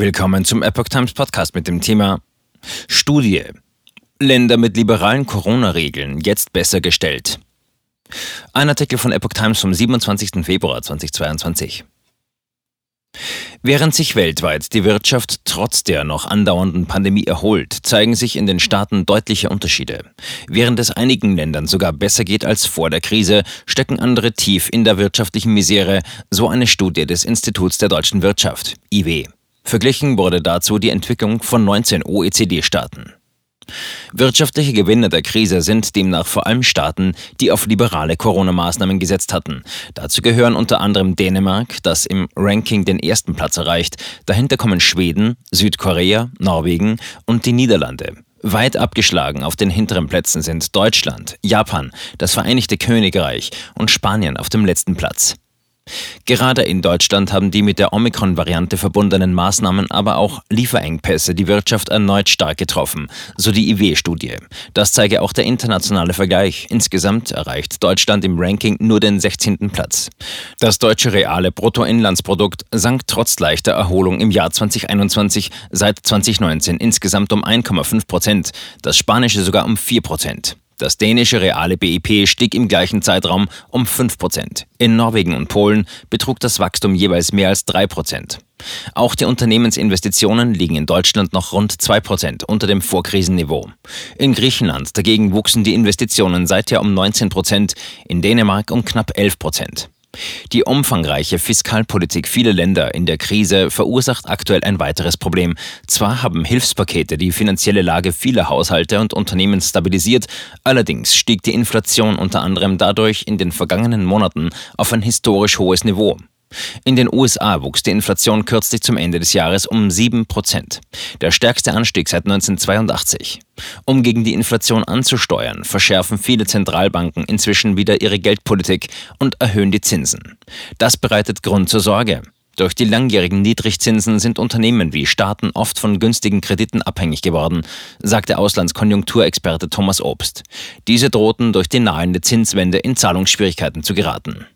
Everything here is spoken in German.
Willkommen zum Epoch Times Podcast mit dem Thema Studie. Länder mit liberalen Corona-Regeln jetzt besser gestellt. Ein Artikel von Epoch Times vom 27. Februar 2022. Während sich weltweit die Wirtschaft trotz der noch andauernden Pandemie erholt, zeigen sich in den Staaten deutliche Unterschiede. Während es einigen Ländern sogar besser geht als vor der Krise, stecken andere tief in der wirtschaftlichen Misere, so eine Studie des Instituts der deutschen Wirtschaft, IW. Verglichen wurde dazu die Entwicklung von 19 OECD-Staaten. Wirtschaftliche Gewinner der Krise sind demnach vor allem Staaten, die auf liberale Corona-Maßnahmen gesetzt hatten. Dazu gehören unter anderem Dänemark, das im Ranking den ersten Platz erreicht. Dahinter kommen Schweden, Südkorea, Norwegen und die Niederlande. Weit abgeschlagen auf den hinteren Plätzen sind Deutschland, Japan, das Vereinigte Königreich und Spanien auf dem letzten Platz. Gerade in Deutschland haben die mit der Omikron-Variante verbundenen Maßnahmen aber auch Lieferengpässe die Wirtschaft erneut stark getroffen, so die IW-Studie. Das zeige auch der internationale Vergleich. Insgesamt erreicht Deutschland im Ranking nur den 16. Platz. Das deutsche reale Bruttoinlandsprodukt sank trotz leichter Erholung im Jahr 2021 seit 2019 insgesamt um 1,5 Prozent, das spanische sogar um 4 Prozent. Das dänische reale BIP stieg im gleichen Zeitraum um 5%. In Norwegen und Polen betrug das Wachstum jeweils mehr als 3%. Auch die Unternehmensinvestitionen liegen in Deutschland noch rund 2% unter dem Vorkrisenniveau. In Griechenland dagegen wuchsen die Investitionen seither um 19%, in Dänemark um knapp 11%. Die umfangreiche Fiskalpolitik vieler Länder in der Krise verursacht aktuell ein weiteres Problem. Zwar haben Hilfspakete die finanzielle Lage vieler Haushalte und Unternehmen stabilisiert, allerdings stieg die Inflation unter anderem dadurch in den vergangenen Monaten auf ein historisch hohes Niveau. In den USA wuchs die Inflation kürzlich zum Ende des Jahres um 7 Prozent. Der stärkste Anstieg seit 1982. Um gegen die Inflation anzusteuern, verschärfen viele Zentralbanken inzwischen wieder ihre Geldpolitik und erhöhen die Zinsen. Das bereitet Grund zur Sorge. Durch die langjährigen Niedrigzinsen sind Unternehmen wie Staaten oft von günstigen Krediten abhängig geworden, sagte Auslandskonjunkturexperte Thomas Obst. Diese drohten durch die nahende Zinswende in Zahlungsschwierigkeiten zu geraten.